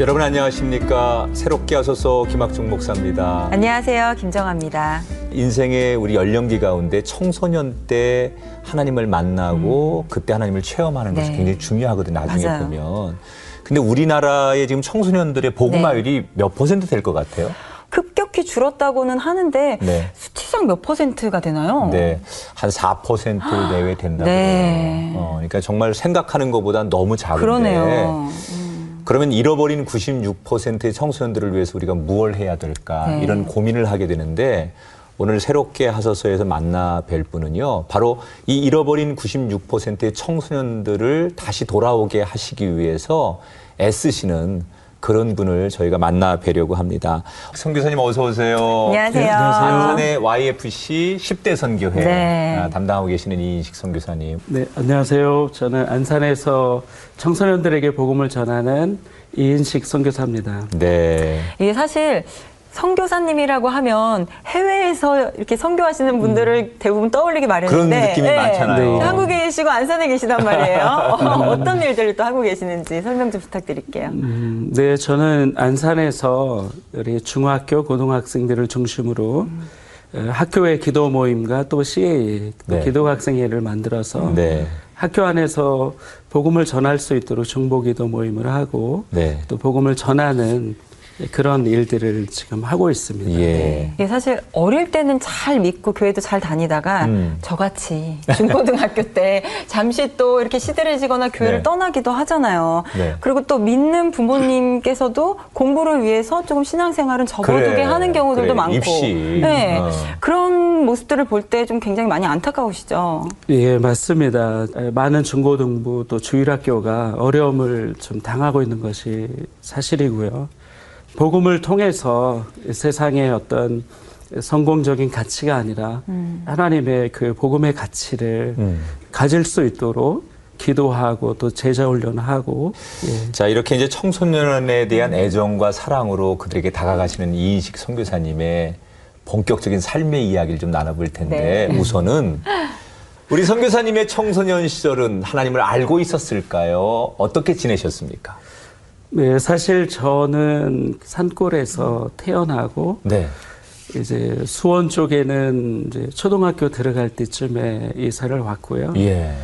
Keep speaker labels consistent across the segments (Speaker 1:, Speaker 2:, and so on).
Speaker 1: 여러분 안녕하십니까 새롭게 하소서 김학중 목사입니다.
Speaker 2: 안녕하세요. 김정아입니다.
Speaker 1: 인생의 우리 연령기 가운데 청소년 때 하나님을 만나고 그때 하나님을 체험하는 것이
Speaker 2: 네.
Speaker 1: 굉장히 중요하거든요. 나중에
Speaker 2: 맞아요.
Speaker 1: 보면. 근데 우리나라의 지금 청소년들의 복음화율이 몇 퍼센트 될 것 같아요?
Speaker 2: 급격히 줄었다고는 하는데
Speaker 1: 네.
Speaker 2: 수치상 몇 퍼센트가 되나요?
Speaker 1: 네, 한 4% 내외 된다고.
Speaker 2: 네.
Speaker 1: 어, 그러니까 정말 생각하는 것보다 너무 작은데.
Speaker 2: 그러네요.
Speaker 1: 그러면 잃어버린 96%의 청소년들을 위해서 우리가 무엇을 해야 될까
Speaker 2: 네.
Speaker 1: 이런 고민을 하게 되는데 오늘 새롭게 하소서에서 만나 뵐 분은요 바로 이 잃어버린 96%의 청소년들을 다시 돌아오게 하시기 위해서 애쓰시는 그런 분을 저희가 만나 뵈려고 합니다. 성교사님 어서 오세요.
Speaker 2: 안녕하세요.
Speaker 3: 네, 안녕하세요.
Speaker 1: 안산의 YFC 10대 선교회
Speaker 2: 네.
Speaker 1: 아, 담당하고 계시는 이인식 선교사님.
Speaker 3: 네, 안녕하세요. 저는 안산에서 청소년들에게 복음을 전하는 이인식 선교사입니다.
Speaker 1: 네.
Speaker 2: 이게 사실 선교사님이라고 하면 해외에서 이렇게 선교하시는 분들을 대부분 떠올리기 마련인데
Speaker 1: 그런 느낌이
Speaker 2: 예.
Speaker 1: 많잖아요.
Speaker 3: 네.
Speaker 2: 한국에 계시고 안산에 계시단 말이에요. 어떤 일들을 또 하고 계시는지 설명 좀 부탁드릴게요.
Speaker 3: 음, 네, 저는 안산에서 우리 중학교 고등학생들을 중심으로 어, 학교의 기도 모임과 또 CA, 또
Speaker 1: 네.
Speaker 3: 기도학생회를 만들어서
Speaker 1: 네.
Speaker 3: 학교 안에서 복음을 전할 수 있도록 중보기도 모임을 하고
Speaker 1: 네.
Speaker 3: 또 복음을 전하는 그런 일들을 지금 하고 있습니다.
Speaker 1: 예.
Speaker 2: 이게 사실 어릴 때는 잘 믿고 교회도 잘 다니다가
Speaker 1: 음.
Speaker 2: 저같이 중고등학교 때 잠시 또 이렇게 시들해지거나 교회를
Speaker 1: 네.
Speaker 2: 떠나기도 하잖아요.
Speaker 1: 네.
Speaker 2: 그리고 또 믿는 부모님께서도 공부를 위해서 조금 신앙생활은 접어두게
Speaker 1: 그래,
Speaker 2: 하는 경우들도
Speaker 1: 그래,
Speaker 2: 많고.
Speaker 1: 입시.
Speaker 2: 네.
Speaker 1: 어.
Speaker 2: 그런 모습들을 볼 때 좀 굉장히 많이 안타까우시죠.
Speaker 3: 예, 맞습니다. 에, 많은 중고등부 또 주일학교가 어려움을 좀 당하고 있는 것이 사실이고요. 복음을 통해서 세상의 어떤 성공적인 가치가 아니라 하나님의 그 복음의 가치를
Speaker 1: 음.
Speaker 3: 가질 수 있도록 기도하고 또 제자 훈련하고 예.
Speaker 1: 자, 이렇게 이제 청소년에 대한 애정과 사랑으로 그들에게 다가가시는 이인식 선교사님의 본격적인 삶의 이야기를 좀 나눠볼 텐데
Speaker 2: 네.
Speaker 1: 우선은 우리 선교사님의 청소년 시절은 하나님을 알고 있었을까요? 어떻게 지내셨습니까?
Speaker 3: 네, 사실 저는 산골에서 태어나고
Speaker 1: 네.
Speaker 3: 이제 수원 쪽에는 이제 초등학교 들어갈 때쯤에 이사를 왔고요.
Speaker 1: 예.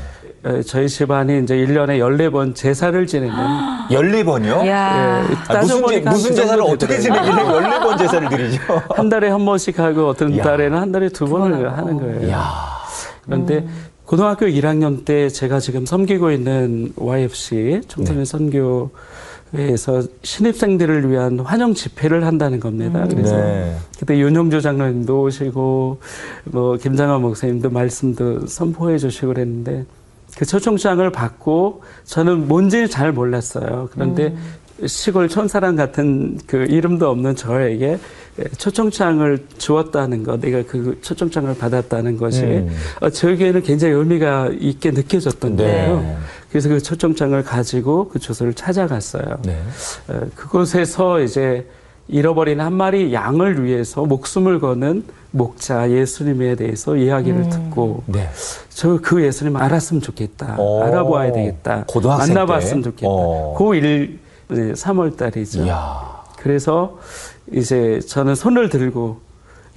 Speaker 3: 에, 저희 집안이 이제 1년에 14번 제사를 지내는
Speaker 1: 14번이요?
Speaker 2: 이야.
Speaker 3: 예,
Speaker 1: 아, 무슨, 제, 무슨
Speaker 3: 그
Speaker 1: 제사를 어떻게. 지내길래 14번 제사를 드리죠?
Speaker 3: 한 달에 한 번씩 하고 어떤
Speaker 1: 이야.
Speaker 3: 달에는 한 달에 두 번을 하는 거예요.
Speaker 1: 이야.
Speaker 3: 그런데
Speaker 2: 음.
Speaker 3: 고등학교 1학년 때 제가 지금 섬기고 있는 YFC 청소년
Speaker 1: 네.
Speaker 3: 선교회 에서 신입생들을 위한 환영 집회를 한다는 겁니다. 그래서
Speaker 1: 네.
Speaker 3: 그때 윤영조 장로님도 오시고 뭐 김장환 목사님도 말씀도 선포해 주시고 그랬는데 그 초청장을 받고 저는 뭔지 잘 몰랐어요. 그런데 시골 촌사람 같은 그 이름도 없는 저에게 초청장을 주었다는 것, 내가 그 초청장을 받았다는 것이
Speaker 1: 음.
Speaker 3: 어, 저에게는 굉장히 의미가 있게 느껴졌던
Speaker 1: 네.
Speaker 3: 거예요. 그래서 그 초청장을 가지고 그 주소를 찾아갔어요.
Speaker 1: 네.
Speaker 3: 어, 그곳에서 이제 잃어버린 한 마리 양을 위해서 목숨을 거는 목자 예수님에 대해서 이야기를 듣고
Speaker 1: 네.
Speaker 3: 저그 예수님 알았으면 좋겠다.
Speaker 1: 오,
Speaker 3: 알아보아야 되겠다.
Speaker 1: 고등학생
Speaker 3: 만나봤으면
Speaker 1: 때?
Speaker 3: 좋겠다.
Speaker 1: 어.
Speaker 3: 고1 3월 달이죠.
Speaker 1: 이야.
Speaker 3: 그래서 이제 저는 손을 들고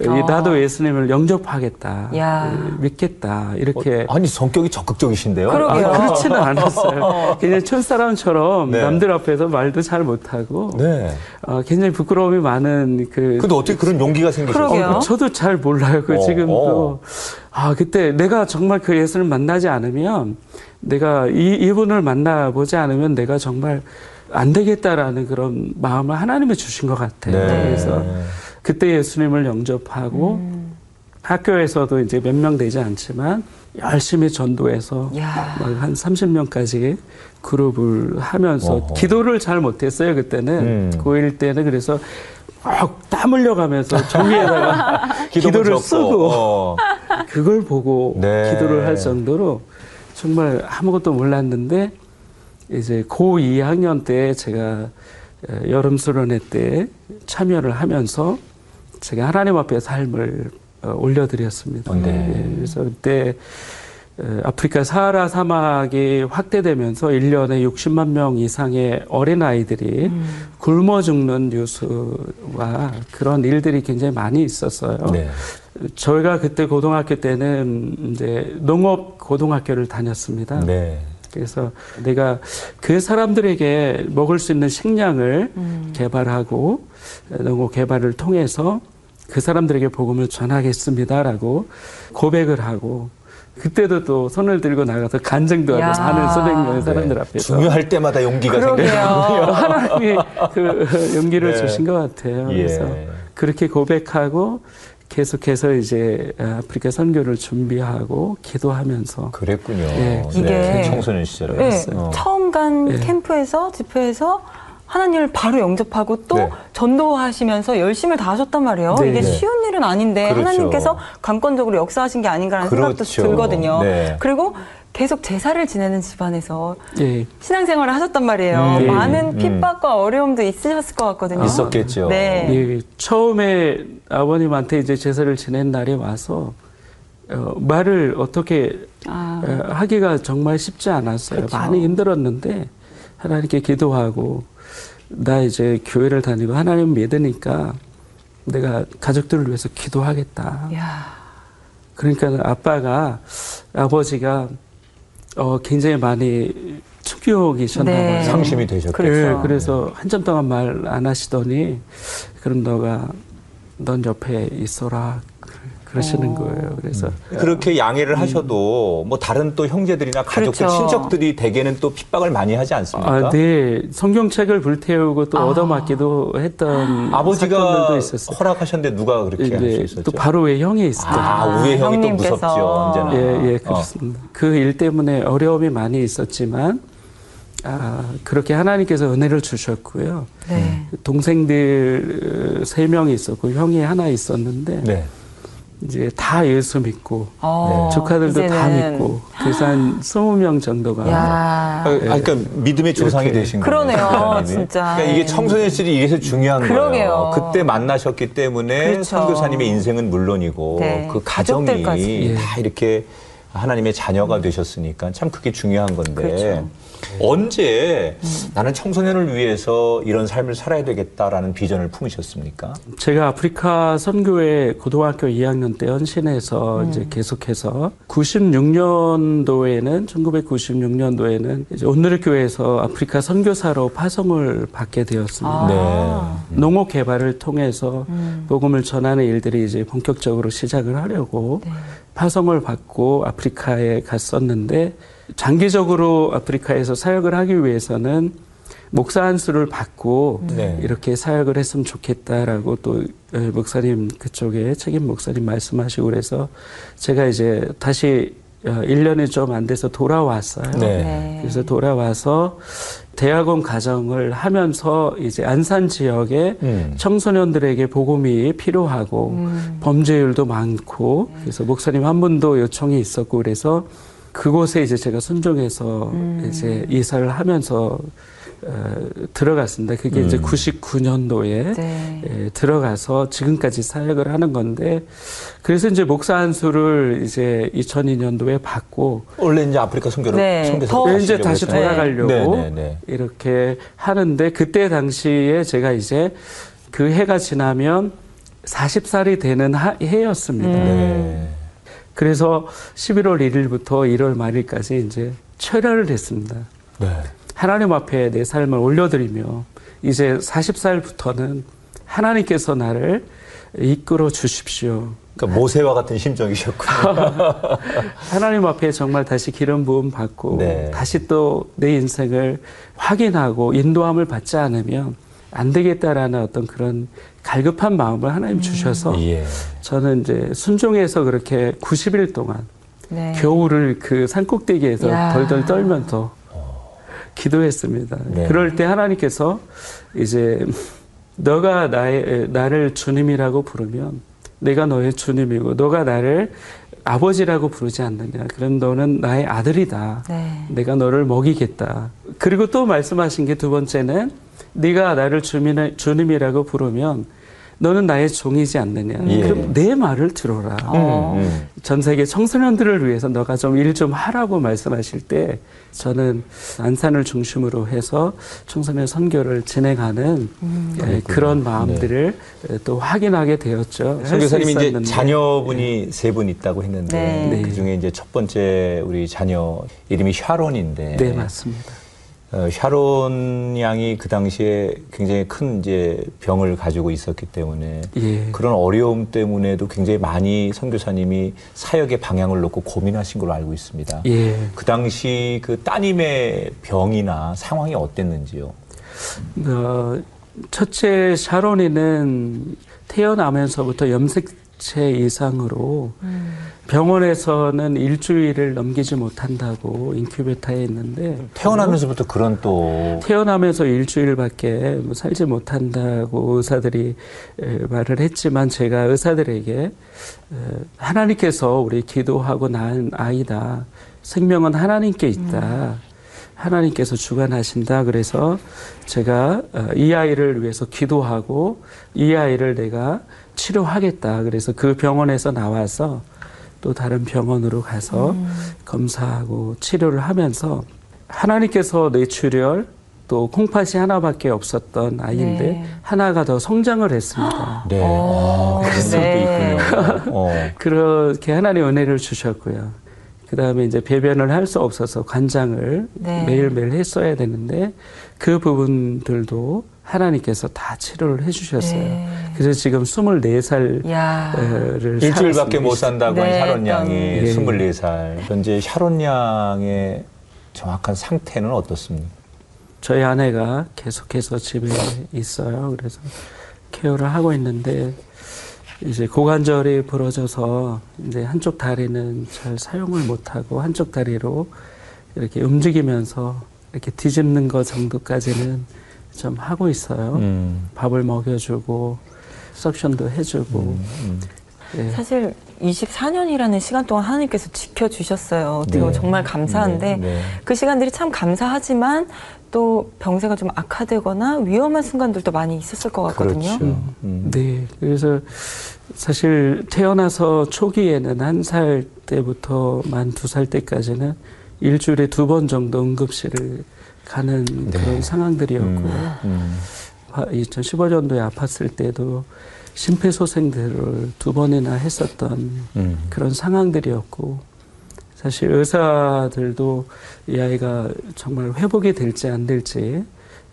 Speaker 3: 이
Speaker 2: 어.
Speaker 3: 나도 예수님을 영접하겠다.
Speaker 2: 야.
Speaker 3: 예, 믿겠다. 이렇게
Speaker 1: 아니, 성격이 적극적이신데요?
Speaker 2: 그러게요.
Speaker 3: 아, 그렇지는 않았어요. 그냥 촌사람처럼
Speaker 1: 네.
Speaker 3: 남들 앞에서 말도 잘 못하고
Speaker 1: 네.
Speaker 3: 어, 굉장히 부끄러움이 많은 그.
Speaker 1: 근데 어떻게 그런 용기가 생기셨어요?
Speaker 3: 어, 저도 잘 몰라요. 그
Speaker 1: 어,
Speaker 3: 지금도 아 그때 내가 정말 그 예수를 만나지 않으면 내가 이 이분을 만나보지 않으면 내가 정말 안 되겠다라는 그런 마음을 하나님이 주신 것 같아요.
Speaker 1: 네.
Speaker 3: 그래서 그때 예수님을 영접하고 학교에서도 이제 몇 명 되지 않지만 열심히 전도해서 한 30명까지 그룹을 하면서
Speaker 1: 어허.
Speaker 3: 기도를 잘 못했어요 그때는
Speaker 1: 음.
Speaker 3: 고1 때는 그래서 막땀 흘려가면서 종이에다가 기도를 쓰고
Speaker 1: 어.
Speaker 3: 그걸 보고
Speaker 1: 네.
Speaker 3: 기도를 할 정도로 정말 아무것도 몰랐는데 이제 고 2 학년 때 제가 에, 여름 수련회 때 참여를 하면서 제가 하나님 앞에 삶을 어, 올려드렸습니다.
Speaker 1: 네.
Speaker 3: 예, 그래서 그때 에, 아프리카 사하라 사막이 확대되면서 1년에 60만 명 이상의 어린 아이들이 굶어 죽는 뉴스와 그런 일들이 굉장히 많이 있었어요.
Speaker 1: 네.
Speaker 3: 저희가 그때 고등학교 때는 이제 농업 고등학교를 다녔습니다.
Speaker 1: 네.
Speaker 3: 그래서 내가 그 사람들에게 먹을 수 있는 식량을 개발하고 농업 개발을 통해서 그 사람들에게 복음을 전하겠습니다라고 고백을 하고 그때도 또 손을 들고 나가서 간증도 하고
Speaker 2: 야.
Speaker 3: 많은 수백 명의 사람들
Speaker 1: 네.
Speaker 3: 앞에서
Speaker 1: 중요할 때마다 용기가. 생겨요.
Speaker 3: 하나님이 그 용기를
Speaker 1: 네.
Speaker 3: 주신 것 같아요. 그래서
Speaker 1: 예.
Speaker 3: 그렇게 고백하고 계속해서 이제 아프리카 선교를 준비하고 기도하면서
Speaker 1: 그랬군요.
Speaker 3: 예.
Speaker 2: 이게-
Speaker 1: 청소년 시절에.
Speaker 2: 네,
Speaker 1: 어.
Speaker 2: 처음 간
Speaker 3: 네.
Speaker 2: 캠프에서 집회에서 하나님을 바로 영접하고 또
Speaker 1: 네.
Speaker 2: 전도하시면서 열심을 다하셨단 말이에요.
Speaker 3: 네.
Speaker 2: 이게
Speaker 1: 네.
Speaker 2: 쉬운 일은 아닌데
Speaker 1: 그렇죠.
Speaker 2: 하나님께서 관건적으로 역사하신 게 아닌가라는 생각도
Speaker 1: 그렇죠.
Speaker 2: 들거든요.
Speaker 1: 네.
Speaker 2: 그리고 계속 제사를 지내는 집안에서
Speaker 3: 예,
Speaker 2: 신앙생활을 하셨단 말이에요.
Speaker 1: 음.
Speaker 2: 많은
Speaker 1: 음.
Speaker 2: 핍박과 어려움도 있으셨을 것 같거든요.
Speaker 1: 있었겠죠.
Speaker 2: 네.
Speaker 3: 예, 처음에 아버님한테 이제 제사를 지낸 날에 와서 어, 말을 어떻게
Speaker 2: 아,
Speaker 3: 어, 하기가 정말 쉽지 않았어요.
Speaker 2: 그렇죠.
Speaker 3: 많이 힘들었는데 하나님께 기도하고 나 이제 교회를 다니고 하나님 믿으니까 내가 가족들을 위해서 기도하겠다.
Speaker 2: 야,
Speaker 3: 그러니까 아빠가 아버지가 어, 굉장히 많이 충격이셨나
Speaker 2: 네.
Speaker 3: 봐요.
Speaker 1: 상심이 되셨겠죠.
Speaker 2: 그렇죠.
Speaker 3: 예, 그래서 한참 동안 말 안 하시더니 그럼 너가 넌 옆에 있어라 그- 그러시는
Speaker 2: 어.
Speaker 3: 거예요. 그래서
Speaker 1: 그렇게 양해를 하셔도 뭐 다른 또 형제들이나 가족들,
Speaker 2: 그렇죠.
Speaker 1: 친척들이 대개는 또 핍박을 많이 하지 않습니까?
Speaker 3: 아, 네. 성경책을 불태우고 또
Speaker 2: 아.
Speaker 3: 얻어맞기도 했던
Speaker 1: 아버지가
Speaker 3: 사건들도 있었어요.
Speaker 1: 허락하셨는데 누가 그렇게 할수
Speaker 3: 네,
Speaker 1: 있었죠?
Speaker 3: 또 바로 왜 형이.
Speaker 1: 아,
Speaker 2: 아,
Speaker 1: 우의 형이 또. 무섭죠, 언제나.
Speaker 3: 예, 예,
Speaker 1: 어.
Speaker 3: 그렇습니다. 그일 때문에 어려움이 많이 있었지만 아, 그렇게 하나님께서 은혜를 주셨고요.
Speaker 2: 네.
Speaker 3: 동생들 세 명이 있었고 형이 하나 있었는데
Speaker 1: 네.
Speaker 3: 이제 다 예수 믿고
Speaker 2: 어,
Speaker 3: 조카들도 다
Speaker 2: 이제는-
Speaker 3: 믿고 그래서 한 20명 정도가
Speaker 2: 야.
Speaker 1: 아, 아, 그러니까 믿음의 조상이
Speaker 3: 이렇게.
Speaker 1: 되신 거예요.
Speaker 2: 그러네요,
Speaker 1: 하나님이.
Speaker 2: 진짜.
Speaker 1: 그러니까 이게 청소년 시절이 이래서 중요한
Speaker 2: 그러게요.
Speaker 1: 거예요. 그때 만나셨기 때문에
Speaker 2: 그렇죠.
Speaker 1: 선교사님의 인생은 물론이고
Speaker 2: 네,
Speaker 1: 그 가정이
Speaker 2: 가족들까지.
Speaker 3: 예.
Speaker 1: 다 이렇게 하나님의 자녀가 되셨으니까 참 그게 중요한 건데
Speaker 2: 그렇죠.
Speaker 1: 언제 나는 청소년을 위해서 이런 삶을 살아야 되겠다라는 비전을 품으셨습니까?
Speaker 3: 제가 아프리카 선교회 고등학교 2학년 때 헌신해서 이제 계속해서 96년도에는 1996년도에는 이제 오늘의 교회에서 아프리카 선교사로 파송을 받게 되었습니다.
Speaker 2: 아.
Speaker 3: 농업 개발을 통해서 복음을 전하는 일들이 이제 본격적으로 시작을 하려고
Speaker 2: 네.
Speaker 3: 파송을 받고 아프리카에 갔었는데 장기적으로 아프리카에서 사역을 하기 위해서는 목사 한 수를 받고
Speaker 1: 네.
Speaker 3: 이렇게 사역을 했으면 좋겠다라고 또 에, 목사님 그쪽에 책임 목사님 말씀하시고 그래서 제가 이제 다시 어, 1년이 좀 안 돼서 돌아왔어요.
Speaker 1: 네.
Speaker 2: 네.
Speaker 3: 그래서 돌아와서 대학원 과정을 하면서 이제 안산 지역에
Speaker 1: 음.
Speaker 3: 청소년들에게 복음이 필요하고
Speaker 2: 음.
Speaker 3: 범죄율도 많고 그래서 목사님 한 분도 요청이 있었고 그래서 그곳에 이제 제가 순종해서
Speaker 2: 음.
Speaker 3: 이제 이사를 하면서 어, 들어갔습니다. 그게 이제
Speaker 1: 음.
Speaker 3: 99년도에
Speaker 2: 네.
Speaker 3: 예, 들어가서 지금까지 사역을 하는 건데 그래서 이제 목사 한 수를 이제 2002년도에 받고
Speaker 1: 원래 이제 아프리카 선교를
Speaker 2: 네.
Speaker 1: 선교사
Speaker 2: 더-
Speaker 3: 이제 다시
Speaker 2: 했어요.
Speaker 3: 돌아가려고
Speaker 1: 네, 네, 네.
Speaker 3: 이렇게 하는데 그때 당시에 제가 이제 그 해가 지나면 40살이 되는 하- 해였습니다.
Speaker 2: 음.
Speaker 1: 네.
Speaker 3: 그래서 11월 1일부터 1월 말일까지 이제 철야를 했습니다.
Speaker 1: 네.
Speaker 3: 하나님 앞에 내 삶을 올려드리며 이제 40살부터는 하나님께서 나를 이끌어 주십시오.
Speaker 1: 그러니까 모세와 같은 심정이셨군요.
Speaker 3: 하나님 앞에 정말 다시 기름 부음 받고
Speaker 1: 네.
Speaker 3: 다시 또 내 인생을 확인하고 인도함을 받지 않으면 안 되겠다라는 어떤 그런 갈급한 마음을 하나님 주셔서
Speaker 1: 예.
Speaker 3: 저는 이제 순종해서 그렇게 90일 동안
Speaker 2: 네.
Speaker 3: 겨울을 그 산꼭대기에서
Speaker 2: 야.
Speaker 3: 덜덜 떨면서 기도했습니다.
Speaker 1: 네.
Speaker 3: 그럴 때 하나님께서 이제 너가 나의 나를 주님이라고 부르면 내가 너의 주님이고 너가 나를 아버지라고 부르지 않느냐. 그럼 너는 나의 아들이다.
Speaker 2: 네.
Speaker 3: 내가 너를 먹이겠다. 그리고 또 말씀하신 게 두 번째는 네가 나를 주민, 주님이라고 부르면 너는 나의 종이지 않느냐.
Speaker 1: 예.
Speaker 3: 그럼 내 말을 들어라.
Speaker 2: 어.
Speaker 1: 음.
Speaker 3: 전 세계 청소년들을 위해서 너가 좀일좀 하라고 말씀하실 때 저는 안산을 중심으로 해서 청소년 선교를 진행하는 예, 그런 마음들을 예, 또 확인하게 되었죠.
Speaker 1: 송 교사님이 이제. 자녀분이 세분 있다고 했는데
Speaker 2: 네.
Speaker 3: 네.
Speaker 1: 그 중에 이제 첫 번째 우리 자녀 이름이 샤론인데
Speaker 3: 네 맞습니다.
Speaker 1: 어, 샤론 양이 그 당시에 굉장히 큰 이제 병을 가지고 있었기 때문에
Speaker 3: 예.
Speaker 1: 그런 어려움 때문에도 굉장히 많이 선교사님이 사역의 방향을 놓고 고민하신 걸로 알고 있습니다.
Speaker 3: 예.
Speaker 1: 그 당시 그 따님의 병이나 상황이 어땠는지요?
Speaker 3: 어, 첫째 샤론이는 태어나면서부터 염색 체 이상으로 병원에서는 일주일을 넘기지 못한다고 인큐베터에 있는데
Speaker 1: 태어나면서부터 그런 또
Speaker 3: 태어나면서 일주일밖에 뭐 살지 못한다고 의사들이 에, 말을 했지만 제가 의사들에게 에, 하나님께서 우리 기도하고 낳은 아이다. 생명은 하나님께 있다. 하나님께서 주관하신다. 그래서 제가 어, 이 아이를 위해서 기도하고 이 아이를 내가 치료하겠다. 그래서 그 병원에서 나와서 또 다른 병원으로 가서 검사하고 치료를 하면서 하나님께서 뇌출혈 또 콩팥이 하나밖에 없었던 아이인데
Speaker 2: 네.
Speaker 3: 하나가 더 성장을 했습니다.
Speaker 1: 네.
Speaker 2: 어,
Speaker 1: 아, 것도
Speaker 2: 네.
Speaker 1: 있군요. 어.
Speaker 3: 그렇게 하나님 은혜를 주셨고요. 그 다음에 이제 배변을 할 수 없어서 관장을
Speaker 2: 네.
Speaker 3: 매일매일 했어야 되는데 그 부분들도 하나님께서 다 치료를 해주셨어요.
Speaker 2: 네.
Speaker 3: 그래서 지금 24살을
Speaker 2: 야.
Speaker 1: 일주일밖에 못 산다고 한
Speaker 2: 네,
Speaker 1: 샤론 양이
Speaker 3: 예.
Speaker 1: 24살. 현재 샤론 양의 정확한 상태는 어떻습니까?
Speaker 3: 저희 아내가 계속해서 집에 있어요. 그래서 케어를 하고 있는데 이제 고관절이 부러져서 이제 한쪽 다리는 잘 사용을 못하고 한쪽 다리로 이렇게 움직이면서 이렇게 뒤집는 것 정도까지는 좀 하고 있어요.
Speaker 1: 음.
Speaker 3: 밥을 먹여주고 석션도 해주고
Speaker 1: 음.
Speaker 3: 예.
Speaker 2: 사실 24년이라는 시간 동안 하나님께서 지켜주셨어요. 어떻게 보면
Speaker 1: 네.
Speaker 2: 정말 감사한데
Speaker 1: 네, 네.
Speaker 2: 그 시간들이 참 감사하지만 또 병세가 좀 악화되거나 위험한 순간들도 많이 있었을 것 같거든요.
Speaker 1: 그렇죠. 음.
Speaker 3: 네, 그래서 사실 태어나서 초기에는 한 살 때부터 만 두 살 때까지는 일주일에 두 번 정도 응급실을 가는
Speaker 1: 네.
Speaker 3: 그런 상황들이었고
Speaker 1: 음. 음.
Speaker 3: 2015년도에 아팠을 때도 심폐소생들을 두 번이나 했었던
Speaker 1: 음.
Speaker 3: 그런 상황들이었고 사실 의사들도 이 아이가 정말 회복이 될지 안 될지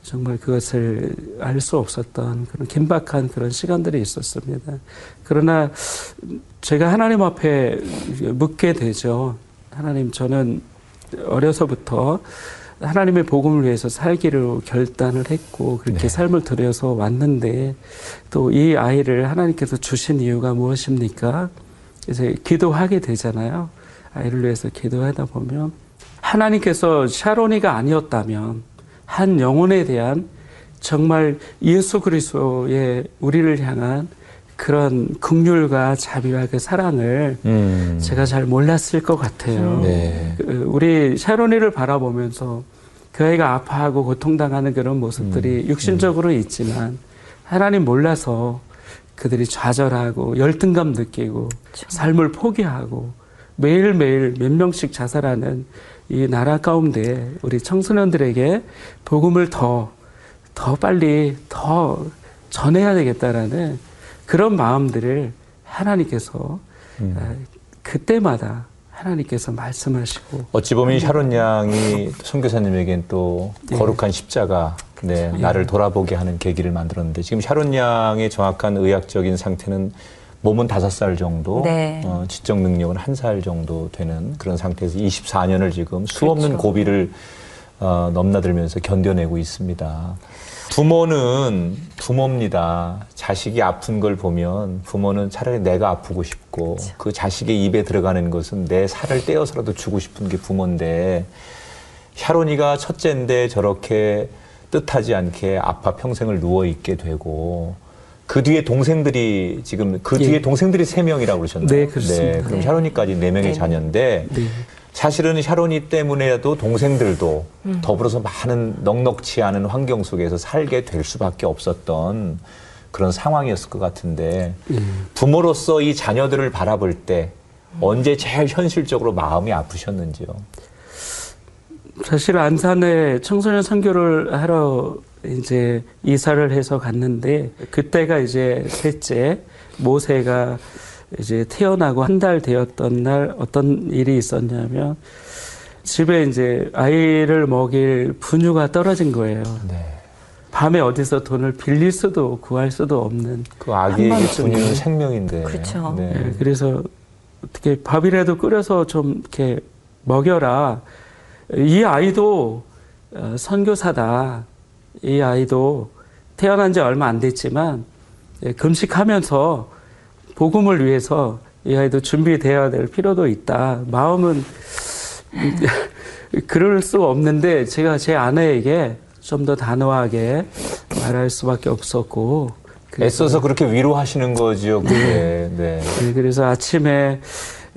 Speaker 3: 정말 그것을 알 수 없었던 그런 긴박한 그런 시간들이 있었습니다. 그러나 제가 하나님 앞에 묻게 되죠. 하나님 저는 어려서부터 하나님의 복음을 위해서 살기로 결단을 했고 그렇게
Speaker 1: 네.
Speaker 3: 삶을 들여서 왔는데 또 이 아이를 하나님께서 주신 이유가 무엇입니까? 이제 기도하게 되잖아요. 아이를 위해서 기도하다 보면 하나님께서 샤론이가 아니었다면 한 영혼에 대한 정말 예수 그리스도의 우리를 향한 그런 긍휼과 자비와 그 사랑을
Speaker 1: 음.
Speaker 3: 제가 잘 몰랐을 것 같아요.
Speaker 1: 네.
Speaker 3: 그 우리 샤론이를 바라보면서 그 아이가 아파하고 고통당하는 그런 모습들이
Speaker 1: 음.
Speaker 3: 육신적으로 있지만 하나님 몰라서 그들이 좌절하고 열등감 느끼고 삶을 포기하고 매일매일 몇 명씩 자살하는 이 나라 가운데 우리 청소년들에게 복음을 더, 더 빨리 더 전해야 되겠다라는 그런 마음들을 하나님께서
Speaker 1: 음.
Speaker 3: 아, 그때마다 하나님께서 말씀하시고
Speaker 1: 어찌 보면 샤론 양이 선교사님에겐 또
Speaker 3: 예.
Speaker 1: 거룩한 십자가, 네,
Speaker 3: 예.
Speaker 1: 나를 돌아보게 하는 계기를 만들었는데 지금 샤론 양의 정확한 의학적인 상태는 몸은 다섯 살 정도,
Speaker 2: 네.
Speaker 1: 어, 지적 능력은 한 살 정도 되는 그런 상태에서 24년을 지금 수없는
Speaker 2: 그렇죠.
Speaker 1: 고비를 어, 넘나들면서 견뎌내고 있습니다. 부모는 부모입니다. 자식이 아픈 걸 보면 부모는 차라리 내가 아프고 싶고 그 자식의 입에 들어가는 것은 내 살을 떼어서라도 주고 싶은 게 부모인데 샤론이가 첫째인데 저렇게 뜻하지 않게 아파 평생을 누워 있게 되고 그 뒤에 동생들이 지금 그 뒤에
Speaker 3: 예.
Speaker 1: 동생들이 세 명이라고 그러셨나요?
Speaker 3: 네, 그렇습니다.
Speaker 1: 그럼
Speaker 2: 네.
Speaker 1: 샤론이까지 네 명의
Speaker 2: 네.
Speaker 1: 자녀인데
Speaker 3: 네.
Speaker 1: 사실은 샤론이 때문에라도 동생들도
Speaker 2: 음.
Speaker 1: 더불어서 많은 넉넉치 않은 환경 속에서 살게 될 수밖에 없었던 그런 상황이었을 것 같은데 부모로서 이 자녀들을 바라볼 때 언제 제일 현실적으로 마음이 아프셨는지요?
Speaker 3: 사실 안산에 청소년 선교를 하러 이제 이사를 해서 갔는데 그때가 이제 셋째 모세가 이제 태어나고 한 달 되었던 날 어떤 일이 있었냐면 집에 이제 아이를 먹일 분유가 떨어진 거예요.
Speaker 1: 네.
Speaker 3: 밤에 어디서 돈을 빌릴 수도 구할 수도 없는
Speaker 1: 그
Speaker 3: 한밤중에.
Speaker 1: 분유는 생명인데.
Speaker 2: 그렇죠.
Speaker 1: 네.
Speaker 3: 예, 그래서 어떻게 밥이라도 끓여서 좀 이렇게 먹여라. 이 아이도 어, 선교사다. 이 아이도 태어난 지 얼마 안 됐지만 예, 금식하면서 복음을 위해서 이 아이도 준비되어야 될 필요도 있다. 마음은 음, 그럴 수 없는데 제가 제 아내에게 좀 더 단호하게 말할 수밖에 없었고
Speaker 1: 애써서 그렇게 위로하시는 거지요, 그게. 네.
Speaker 3: 네, 그래서 아침에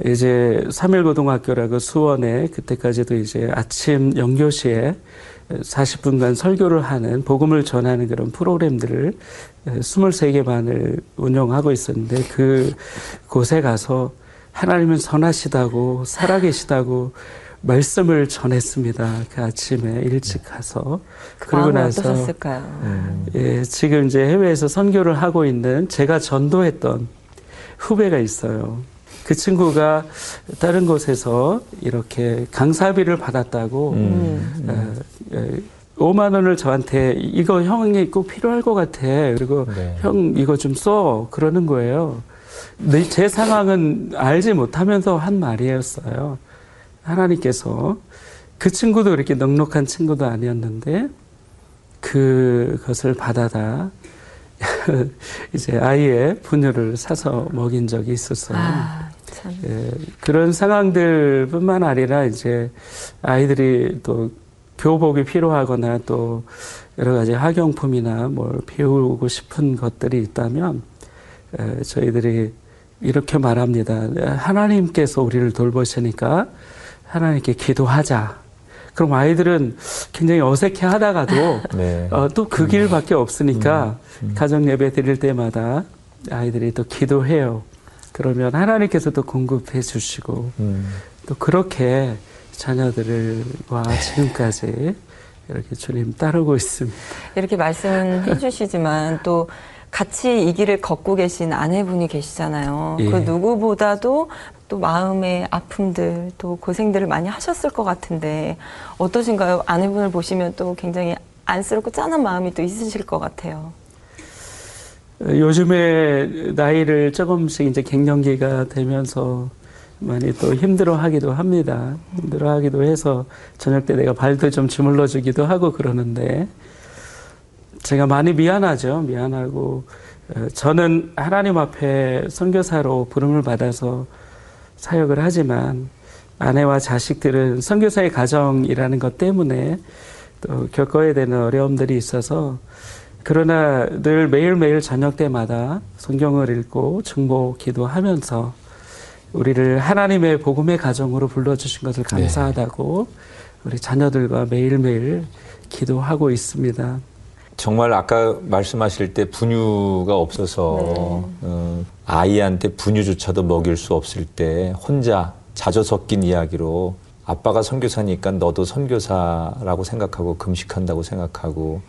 Speaker 3: 이제 3일고등학교라고 수원에 그때까지도 이제 아침 영교시에 40분간 설교를 하는 복음을 전하는 그런 프로그램들을 23개 반을 운영하고 있었는데 그 곳에 가서 하나님은 선하시다고 살아계시다고 말씀을 전했습니다. 그 아침에 일찍 가서
Speaker 2: 마음이 어떠셨을까요?
Speaker 1: 음.
Speaker 3: 예, 지금 이제 해외에서 선교를 하고 있는 제가 전도했던 후배가 있어요. 그 친구가 다른 곳에서 이렇게 강사비를 받았다고
Speaker 1: 음.
Speaker 3: 어, 예, 5만 원을 저한테 이거 형이 꼭 필요할 것 같아. 그리고
Speaker 1: 네.
Speaker 3: 형 이거 좀 써. 그러는 거예요. 내- 제 상황은 알지 못하면서 한 말이었어요. 하나님께서 그 친구도 그렇게 넉넉한 친구도 아니었는데 그것을 받아다 이제 아이의 분유를 사서 먹인 적이 있었어요.
Speaker 2: 아, 참.
Speaker 3: 예, 그런 상황들뿐만 아니라 이제 아이들이 또 교복이 필요하거나 또 여러 가지 학용품이나 뭘 배우고 싶은 것들이 있다면 에, 저희들이 이렇게 말합니다. 하나님께서 우리를 돌보시니까 하나님께 기도하자. 그럼 아이들은 굉장히 어색해 하다가도
Speaker 1: 네.
Speaker 3: 어, 또그 길밖에 없으니까 가정 예배 드릴 때마다 아이들이 또 기도해요. 그러면 하나님께서도 공급해 주시고
Speaker 1: 음.
Speaker 3: 또 그렇게 자녀들과 지금까지 이렇게 주님 따르고 있습니다.
Speaker 2: 이렇게 말씀은 해주시지만 또 같이 이 길을 걷고 계신 아내분이 계시잖아요.
Speaker 3: 예.
Speaker 2: 그 누구보다도 또 마음의 아픔들 또 고생들을 많이 하셨을 것 같은데 어떠신가요? 아내분을 보시면 또 굉장히 안쓰럽고 짠한 마음이 또 있으실 것 같아요.
Speaker 3: 요즘에 나이를 조금씩 이제 갱년기가 되면서 많이 또 힘들어하기도 합니다. 힘들어하기도 해서 저녁 때 내가 발도 좀 주물러 주기도 하고 그러는데 제가 많이 미안하죠. 미안하고 어, 저는 하나님 앞에 선교사로 부름을 받아서 사역을 하지만 아내와 자식들은 선교사의 가정이라는 것 때문에 또 겪어야 되는 어려움들이 있어서 그러나 늘 매일매일 저녁 때마다 성경을 읽고 중보 기도하면서 우리를 하나님의 복음의 가정으로 불러주신 것을 감사하다고 우리 자녀들과 매일매일 기도하고 있습니다.
Speaker 1: 정말 아까 말씀하실 때 분유가 없어서 어, 아이한테 분유조차도 먹일 수 없을 때 혼자 자조 섞인 이야기로 아빠가 선교사니까 너도 선교사라고 생각하고 금식한다고 생각하고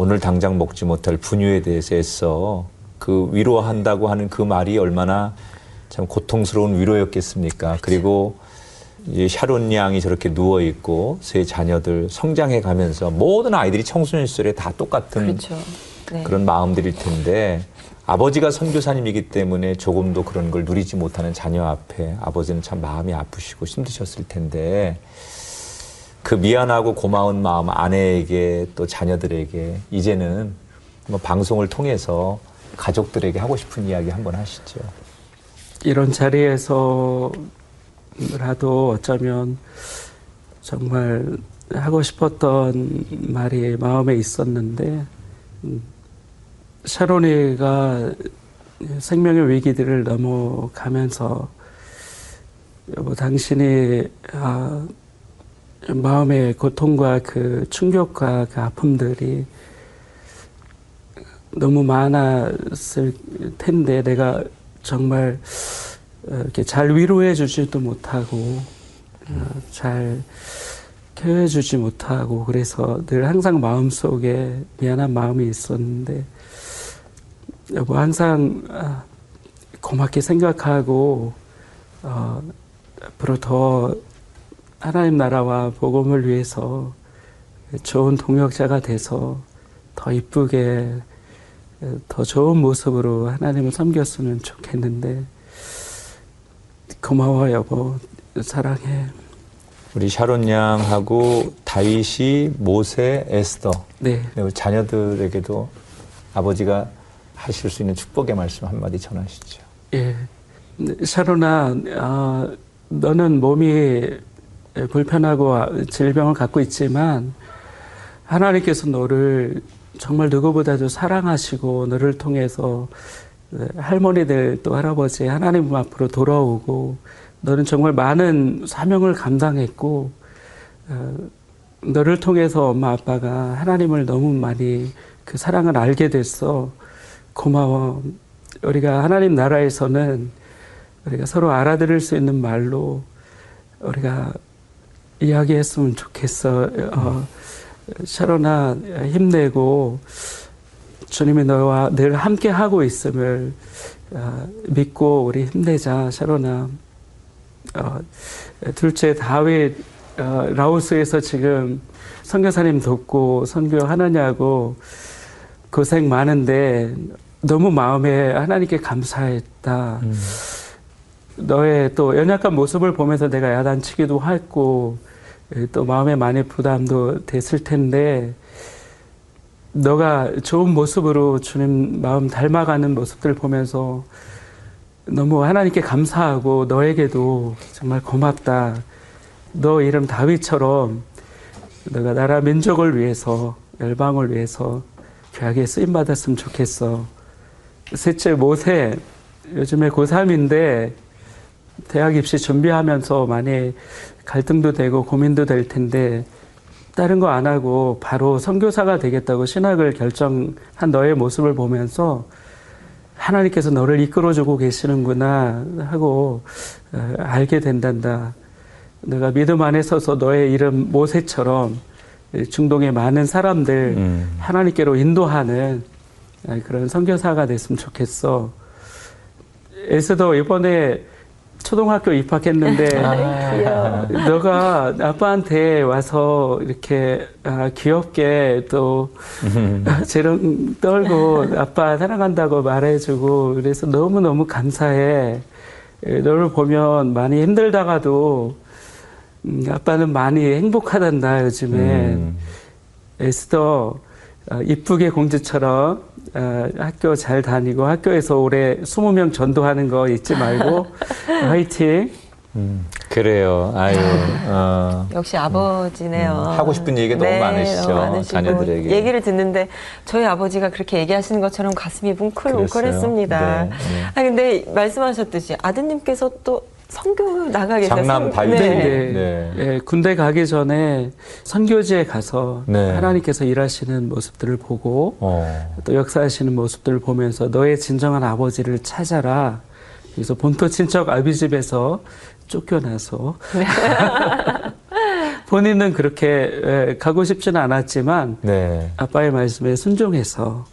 Speaker 1: 오늘 당장 먹지 못할 분유에 대해서 애써 그 위로한다고 하는 그 말이 얼마나 참 고통스러운 위로였겠습니까? 그리고 이 샤론 양이 저렇게 누워 있고 세 자녀들 성장해 가면서 모든 아이들이 청소년 시절에 다 똑같은
Speaker 2: 그렇죠. 네.
Speaker 1: 그런 마음들일 텐데 아버지가 선교사님이기 때문에 조금도 그런 걸 누리지 못하는 자녀 앞에 아버지는 참 마음이 아프시고 힘드셨을 텐데 그 미안하고 고마운 마음 아내에게 또 자녀들에게 이제는 뭐 방송을 통해서 가족들에게 하고 싶은 이야기 한번 하시죠.
Speaker 3: 이런 자리에서라도 어쩌면 정말 하고 싶었던 말이 마음에 있었는데 음, 샤론이가 생명의 위기들을 넘어가면서 여보 당신이 아, 마음의 고통과 그 충격과 그 아픔들이 너무 많았을 텐데 내가 정말 어, 이렇게 잘 위로해 주지도 못하고 어, 잘 케어해 주지 못하고 그래서 늘 항상 마음속에 미안한 마음이 있었는데 여보 항상 아, 고맙게 생각하고 어, 앞으로 더 하나님 나라와 복음을 위해서 좋은 동역자가 돼서 더 이쁘게 더 좋은 모습으로 하나님을 섬겼으면 좋겠는데 고마워 여보 사랑해
Speaker 1: 우리 샤론 양하고 다윗이 모세, 에스더
Speaker 3: 네
Speaker 1: 그리고 자녀들에게도 아버지가 하실 수 있는 축복의 말씀 한마디 전하시죠.
Speaker 3: 예. 샤론아, 아, 너는 몸이 불편하고 질병을 갖고 있지만 하나님께서 너를 정말 누구보다도 사랑하시고 너를 통해서 할머니들 또 할아버지 하나님 앞으로 돌아오고 너는 정말 많은 사명을 감당했고 어, 너를 통해서 엄마 아빠가 하나님을 너무 많이 그 사랑을 알게 됐어. 고마워. 우리가 하나님 나라에서는 우리가 서로 알아들을 수 있는 말로 우리가 이야기했으면 좋겠어. 어, 샤론아 힘내고 주님이 너와 늘 함께 하고 있음을 어, 믿고 우리 힘내자, 샤론아. 어, 둘째 다윗 어, 라오스에서 지금 선교사님 돕고 선교하느냐고 고생 많은데 너무 마음에 하나님께 감사했다.
Speaker 1: 음.
Speaker 3: 너의 또 연약한 모습을 보면서 내가 야단치기도 했고 또 마음에 많이 부담도 됐을 텐데 너가 좋은 모습으로 주님 마음 닮아가는 모습들 보면서 너무 하나님께 감사하고 너에게도 정말 고맙다. 너 이름 다윗처럼 너가 나라 민족을 위해서 열방을 위해서 귀하게 쓰임 받았으면 좋겠어. 셋째 모세 요즘에 고3인데 대학 입시 준비하면서 많이 갈등도 되고 고민도 될 텐데 다른 거 안 하고 바로 선교사가 되겠다고 신학을 결정한 너의 모습을 보면서 하나님께서 너를 이끌어주고 계시는구나 하고 어, 알게 된단다. 내가 믿음 안에 서서 너의 이름 모세처럼 중동의 많은 사람들
Speaker 1: 음.
Speaker 3: 하나님께로 인도하는 그런 선교사가 됐으면 좋겠어. 에스더 이번에 초등학교 입학했는데
Speaker 1: 아.
Speaker 3: 너가 아빠한테 와서 이렇게 아, 귀엽게 또 재롱 떨고 아빠 사랑한다고 말해주고 그래서 너무 너무 감사해. 에, 너를 보면 많이 힘들다가도 음, 아빠는 많이 행복하단다 요즘에.
Speaker 1: 음.
Speaker 3: 에스더 어, 이쁘게 공주처럼 어, 학교 잘 다니고 학교에서 올해 20명 전도하는 거 잊지 말고 화이팅.
Speaker 1: 음. 그래요. 아유. 어.
Speaker 2: 역시 아버지네요.
Speaker 1: 음, 하고 싶은 얘기가 너무 많으시죠,
Speaker 2: 너무 많으시고
Speaker 1: 자녀들에게.
Speaker 2: 얘기를 듣는데 저희 아버지가 그렇게 얘기하시는 것처럼 가슴이 뭉클뭉클했습니다.
Speaker 1: 네, 네.
Speaker 2: 아 근데 말씀하셨듯이 아드님께서 또 선교 나가 계세요.
Speaker 1: 장남
Speaker 2: 선-
Speaker 1: 다윗.
Speaker 2: 네.
Speaker 3: 네.
Speaker 1: 네.
Speaker 3: 예, 군대 가기 전에 선교지에 가서
Speaker 1: 네.
Speaker 3: 하나님께서 일하시는 모습들을 보고
Speaker 1: 어.
Speaker 3: 또 역사하시는 모습들을 보면서 너의 진정한 아버지를 찾아라. 그래서 본토 친척 아비 집에서 쫓겨나서 본인은 그렇게 예, 가고 싶지는 않았지만
Speaker 1: 네.
Speaker 3: 아빠의 말씀에 순종해서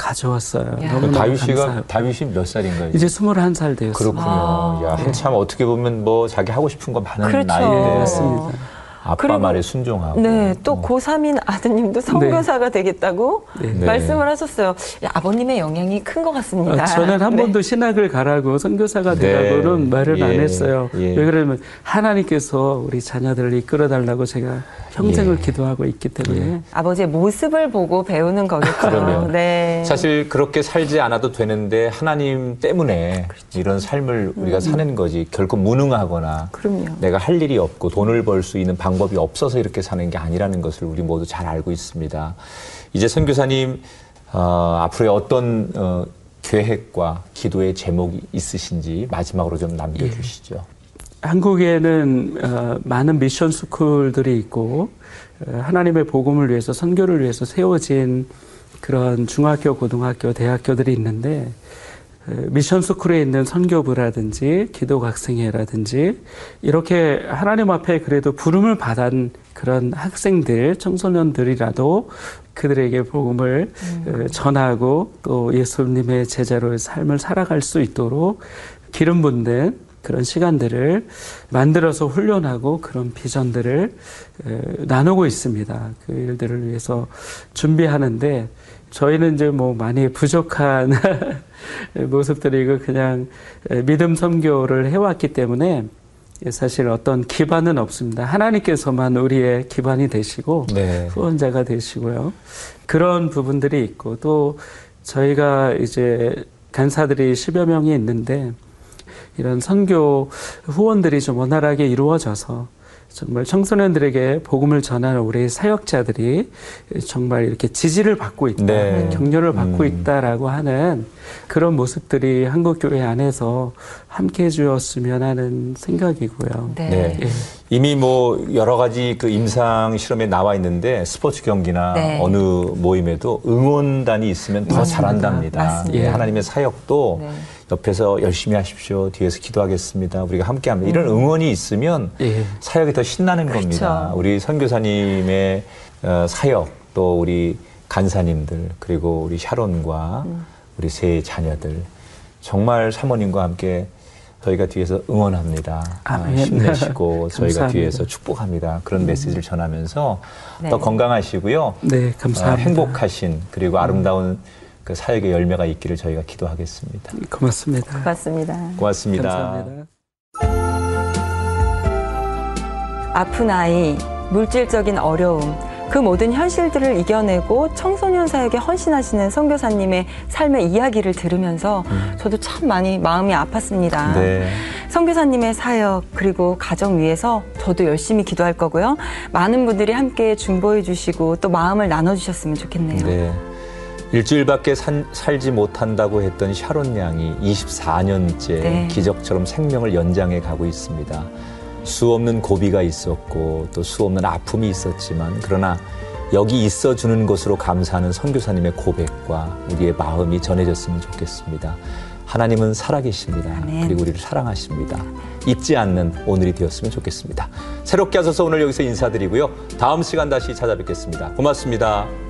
Speaker 3: 가져왔어요.
Speaker 1: 그 다윗이가
Speaker 3: 감사해요.
Speaker 1: 다윗이 몇 살인가요?
Speaker 3: 이제 21살 되었어요.
Speaker 1: 그렇군요.
Speaker 2: 아.
Speaker 1: 야, 한참 어떻게 보면 뭐 자기 하고 싶은 거 많은
Speaker 2: 그렇죠.
Speaker 1: 나이인데
Speaker 3: 네, 맞습니다.
Speaker 1: 아빠
Speaker 2: 그리고-
Speaker 1: 말에 순종하고.
Speaker 2: 네, 또
Speaker 1: 어.
Speaker 2: 고3인 아드님도 선교사가 되겠다고
Speaker 3: 네.
Speaker 1: 네.
Speaker 2: 말씀을 하셨어요. 야, 아버님의 영향이 큰 것 같습니다.
Speaker 3: 어, 저는 한
Speaker 2: 네.
Speaker 3: 번도 신학을 가라고 선교사가
Speaker 1: 네.
Speaker 3: 되라고는 말을 안
Speaker 1: 예.
Speaker 3: 했어요.
Speaker 1: 예.
Speaker 3: 왜 그러면 하나님께서 우리 자녀들을 이끌어 달라고 제가 평생을
Speaker 1: 예.
Speaker 3: 기도하고 있기 때문에
Speaker 2: 아버지의 모습을 보고 배우는 거겠죠. 네.
Speaker 1: 사실 그렇게 살지 않아도 되는데 하나님 때문에
Speaker 2: 그렇죠.
Speaker 1: 이런 삶을 우리가
Speaker 2: 음.
Speaker 1: 사는 거지 결코 무능하거나
Speaker 2: 그럼요.
Speaker 1: 내가 할 일이 없고 돈을 벌 수 있는 방법 이 없어서 이렇게 사는 게 아니라는 것을 우리 모두 잘 알고 있습니다. 이제 선교사님 어, 앞으로의 어떤 어, 계획과 기도의 제목이 있으신지 마지막으로 좀 남겨주시죠.
Speaker 3: 한국에는 어, 많은 미션 스쿨들이 있고 어, 하나님의 복음을 위해서 선교를 위해서 세워진 그런 중학교, 고등학교, 대학교들이 있는데 그 미션 스쿨에 있는 선교부라든지 기도각성회라든지 이렇게 하나님 앞에 그래도 부름을 받은 그런 학생들, 청소년들이라도 그들에게 복음을 어, 전하고 또 예수님의 제자로의 삶을 살아갈 수 있도록 기름 붓는 그런 시간들을 만들어서 훈련하고 그런 비전들을 에, 나누고 있습니다. 그 일들을 위해서 준비하는데 저희는 이제 뭐 많이 부족한 모습들이고 그냥 믿음 선교를 해왔기 때문에 사실 어떤 기반은 없습니다. 하나님께서만 우리의 기반이 되시고
Speaker 1: 네.
Speaker 3: 후원자가 되시고요. 그런 부분들이 있고 또 저희가 이제 간사들이 10여 명이 있는데 이런 선교 후원들이 좀 원활하게 이루어져서 정말 청소년들에게 복음을 전하는 우리 사역자들이 정말 이렇게 지지를 받고 있다,
Speaker 1: 네.
Speaker 3: 격려를 받고
Speaker 1: 음.
Speaker 3: 있다라고 하는 그런 모습들이 한국 교회 안에서 함께 해주었으면 하는 생각이고요.
Speaker 2: 네.
Speaker 1: 네.
Speaker 3: 예.
Speaker 1: 이미 뭐 여러 가지 그 임상 실험에 나와 있는데 스포츠 경기나
Speaker 2: 네.
Speaker 1: 어느 모임에도 응원단이 있으면 더
Speaker 2: 맞습니다.
Speaker 1: 잘한답니다.
Speaker 2: 맞습니다.
Speaker 1: 예, 하나님의 사역도
Speaker 2: 네.
Speaker 1: 옆에서 열심히 하십시오. 뒤에서 기도하겠습니다. 우리가 함께 합니다. 이런 응원이 있으면
Speaker 3: 예.
Speaker 1: 사역이 더 신나는 겁니다.
Speaker 2: 그렇죠.
Speaker 1: 우리 선교사님의 어, 사역 또 우리 간사님들 그리고 우리 샤론과
Speaker 2: 음.
Speaker 1: 우리 세 자녀들 정말 사모님과 함께 저희가 뒤에서 응원합니다. 아. 힘내시고 저희가. 뒤에서 축복합니다. 그런 메시지를 전하면서
Speaker 2: 네.
Speaker 1: 더 건강하시고요.
Speaker 3: 네,
Speaker 1: 어,
Speaker 3: 감사합니다.
Speaker 1: 행복하신 그리고 아름다운 그 사역의 열매가 있기를 저희가 기도하겠습니다.
Speaker 3: 고맙습니다.
Speaker 2: 고맙습니다.
Speaker 1: 고맙습니다.
Speaker 3: 감사합니다.
Speaker 2: 아픈 아이, 물질적인 어려움, 그 모든 현실들을 이겨내고 청소년 사역에 헌신하시는 선교사님의 삶의 이야기를 들으면서 저도 참 많이 마음이 아팠습니다.
Speaker 1: 네.
Speaker 2: 선교사님의 사역 그리고 가정 위해서 저도 열심히 기도할 거고요. 많은 분들이 함께 중보해 주시고 또 마음을 나눠 주셨으면 좋겠네요.
Speaker 1: 네. 일주일밖에 산- 살지 못한다고 했던 샤론 양이 24년째
Speaker 2: 네.
Speaker 1: 기적처럼 생명을 연장해 가고 있습니다. 수 없는 고비가 있었고 또 수 없는 아픔이 있었지만 그러나 여기 있어 주는 것으로 감사하는 선교사님의 고백과 우리의 마음이 전해졌으면 좋겠습니다. 하나님은 살아계십니다.
Speaker 2: 아멘.
Speaker 1: 그리고 우리를 사랑하십니다. 잊지 않는 오늘이 되었으면 좋겠습니다. 새롭게 하셔서 오늘 여기서 인사드리고요. 다음 시간 다시 찾아뵙겠습니다. 고맙습니다.